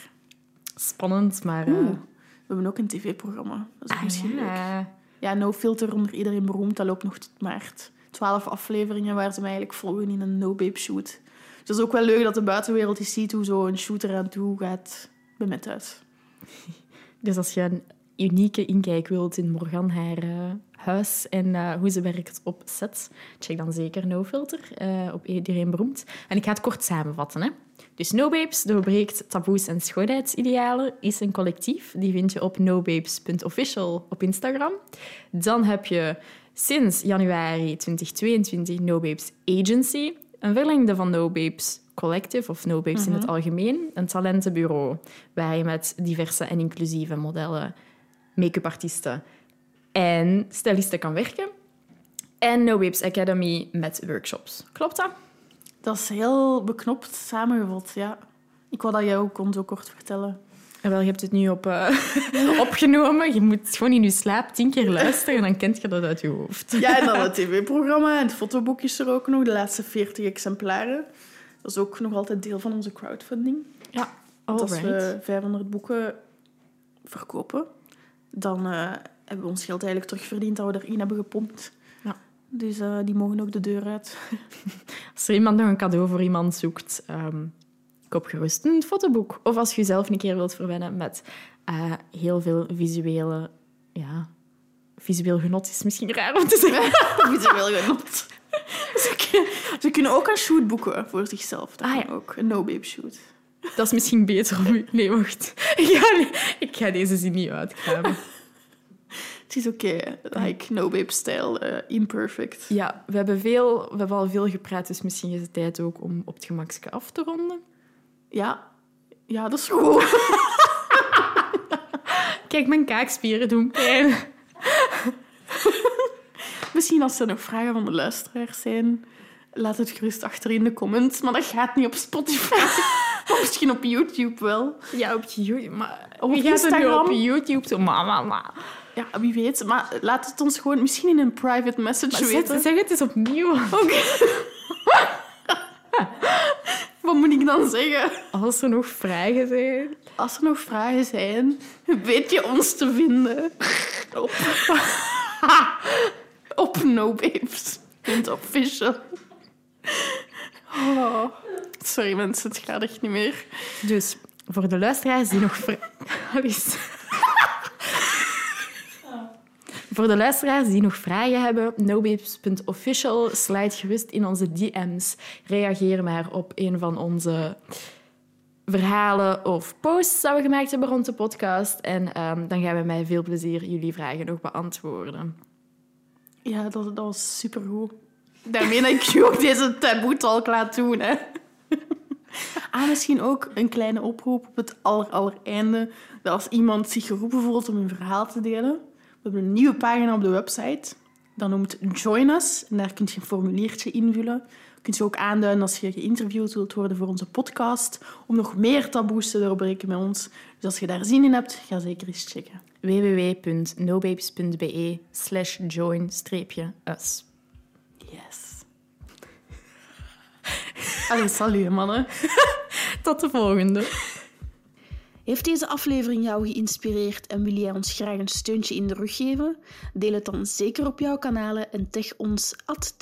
Spannend, maar... eh, we hebben ook een tv-programma. Dat is ah, misschien leuk. ja. Ja, No Filter onder iedereen beroemd. Dat loopt nog tot maart. Twaalf afleveringen waar ze mij eigenlijk volgen in een no-babe shoot. Dat is ook wel leuk dat de buitenwereld eens ziet hoe zo'n shoot eraan toe gaat bij mij thuis. Dus als je een unieke inkijk wilt in Morgan haar eh, huis en eh, hoe ze werkt op set, check dan zeker No Filter eh, op iedereen beroemd. En ik ga het kort samenvatten. Hè. Dus No Babes doorbreekt taboes en schoonheidsidealen, is een collectief. Die vind je op nobabes.official op Instagram. Dan heb je sinds januari 2022 No Babes Agency, een verlengde van No Babes Collective, of No Babes in het algemeen, een talentenbureau waar je met diverse en inclusieve modellen, make-up artiesten en stylisten kan werken. En No Babes Academy met workshops. Klopt dat? Dat is heel beknopt samengevat, ja. Ik wou dat jij ook kon zo kort vertellen. En wel, je hebt het nu op, eh, opgenomen. Je moet gewoon in je slaap tien keer luisteren en dan kent je dat uit je hoofd. Ja, en dan het tv-programma en het fotoboek is er ook nog, de laatste 40 exemplaren. Dat is ook nog altijd deel van onze crowdfunding. Ja, Want als we 500 boeken verkopen, dan eh, hebben we ons geld eigenlijk terugverdiend dat we erin hebben gepompt. Ja. Dus eh, die mogen ook de deur uit. Als er iemand nog een cadeau voor iemand zoekt, ehm, koop gerust een fotoboek. Of als je jezelf een keer wilt verwennen met eh, heel veel visuele... Ja, visueel genot is misschien raar om te zeggen. Visueel genot. Ze, kun- ze kunnen ook een shoot boeken voor zichzelf. Dat Ah, ook. Een no-babe shoot. Dat is misschien beter om u... Nee, wacht. Ik ga, ik ga deze zin niet uitkramen. Het is oké. Like no-babe-stijl. eh, imperfect. Ja, we hebben, veel, we hebben al veel gepraat, dus misschien is het tijd ook om op het gemakske af te ronden. Ja. Ja, dat is goed. Kijk, mijn kaakspieren doen pijn. Misschien als er nog vragen van de luisteraars zijn, laat het gerust achter in de comments. Maar dat gaat niet op Spotify. of misschien op YouTube wel. Ja, op YouTube. Maar Op wie gaat nu Instagram? op YouTube zo... Mama, mama. Ja, wie weet. Maar laat het ons gewoon misschien in een private message Maar weten. zeg, zeg het eens opnieuw. Wat moet ik dan zeggen? Als er nog vragen zijn... Als er nog vragen zijn, weet je ons te vinden op, op nobabes.official. Oh. Sorry mensen, het gaat echt niet meer. Dus, voor de luisteraars die nog... vra- Voor de luisteraars die nog vragen hebben, nobabes.official, slide gerust in onze DM's. Reageer maar op een van onze verhalen of posts dat we gemaakt hebben rond de podcast. En ehm, dan gaan we met veel plezier jullie vragen nog beantwoorden. Ja, dat, dat was supergoed. Daarmee dat ik je ook deze taboe-talk laat doen. Hè. Ah, misschien ook een kleine oproep op het aller, allereinde. Dat als iemand zich geroepen voelt om een verhaal te delen. We hebben een nieuwe pagina op de website. Dat noemt Join Us. En daar kun je een formuliertje invullen. Je kunt je ook aanduiden als je geïnterviewd wilt worden voor onze podcast. Om nog meer taboes te doorbreken met ons. Dus als je daar zin in hebt, ga zeker eens checken. www.nobabes.be slash join-us. Yes. Allee, salut mannen. Tot de volgende. Heeft deze aflevering jou geïnspireerd en wil jij ons graag een steuntje in de rug geven? Deel het dan zeker op jouw kanalen en tag ons at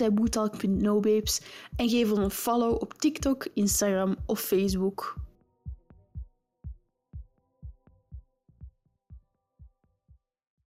en geef ons een follow op TikTok, Instagram of Facebook.